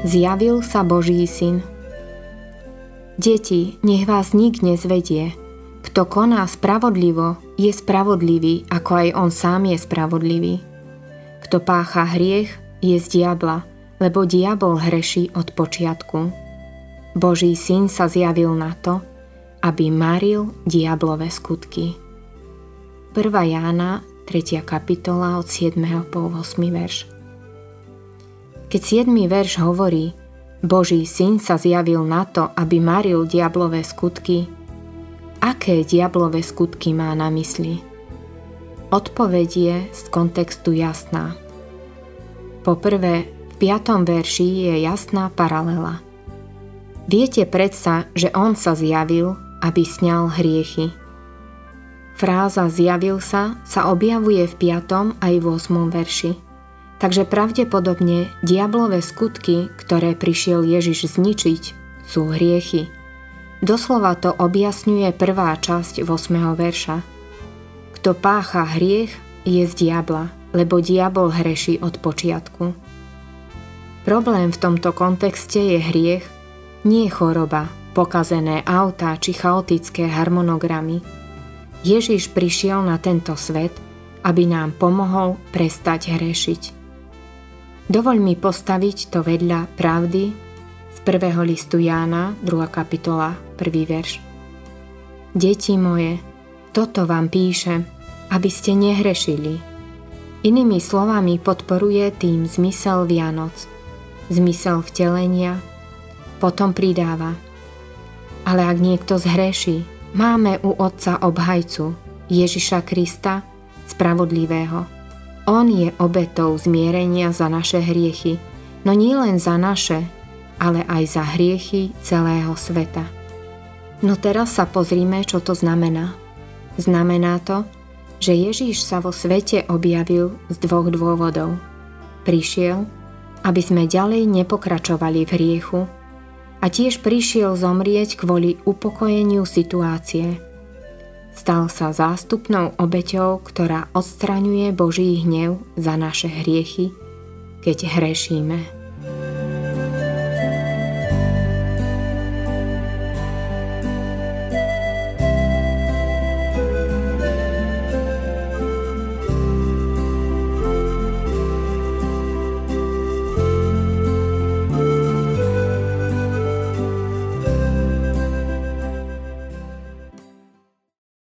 Zjavil sa Boží syn. Deti, nech vás nik nezvedie. Kto koná spravodlivo, je spravodlivý, ako aj on sám je spravodlivý. Kto pácha hriech, je z diabla, lebo diabol hreší od počiatku. Boží syn sa zjavil na to, aby maril diablové skutky. 1. Jána, 3. kapitola od 7. po 8. verš. Keď 7. verš hovorí, Boží syn sa zjavil na to, aby maril diablové skutky. Aké diablové skutky má na mysli? Odpoveď je z kontextu jasná. Poprvé, v 5. verši je jasná paralela. Viete predsa, že on sa zjavil, aby sňal hriechy. Fráza zjavil sa sa objavuje v 5. aj v 8. verši. Takže pravdepodobne diablové skutky, ktoré prišiel Ježiš zničiť, sú hriechy. Doslova to objasňuje prvá časť 8. verša. Kto pácha hriech, je z diabla, lebo diabol hreší od počiatku. Problém v tomto kontexte je hriech, nie choroba, pokazené autá či chaotické harmonogramy. Ježiš prišiel na tento svet, aby nám pomohol prestať hrešiť. Dovoľ mi postaviť to vedľa pravdy z prvého listu Jána, 2. kapitola, 1. verš. Deti moje, toto vám píšem, aby ste nehrešili. Inými slovami podporuje tým zmysel Vianoc, zmysel vtelenia, potom pridáva. Ale ak niekto zhreší, máme u Otca obhajcu, Ježiša Krista, spravodlivého, on je obetou zmierenia za naše hriechy, no nie len za naše, ale aj za hriechy celého sveta. No teraz sa pozrime, čo to znamená. Znamená to, že Ježíš sa vo svete objavil z dvoch dôvodov. Prišiel, aby sme ďalej nepokračovali v hriechu a tiež prišiel zomrieť kvôli upokojeniu situácie – Stal sa zástupnou obeťou, ktorá odstraňuje Boží hnev za naše hriechy, keď hrešíme.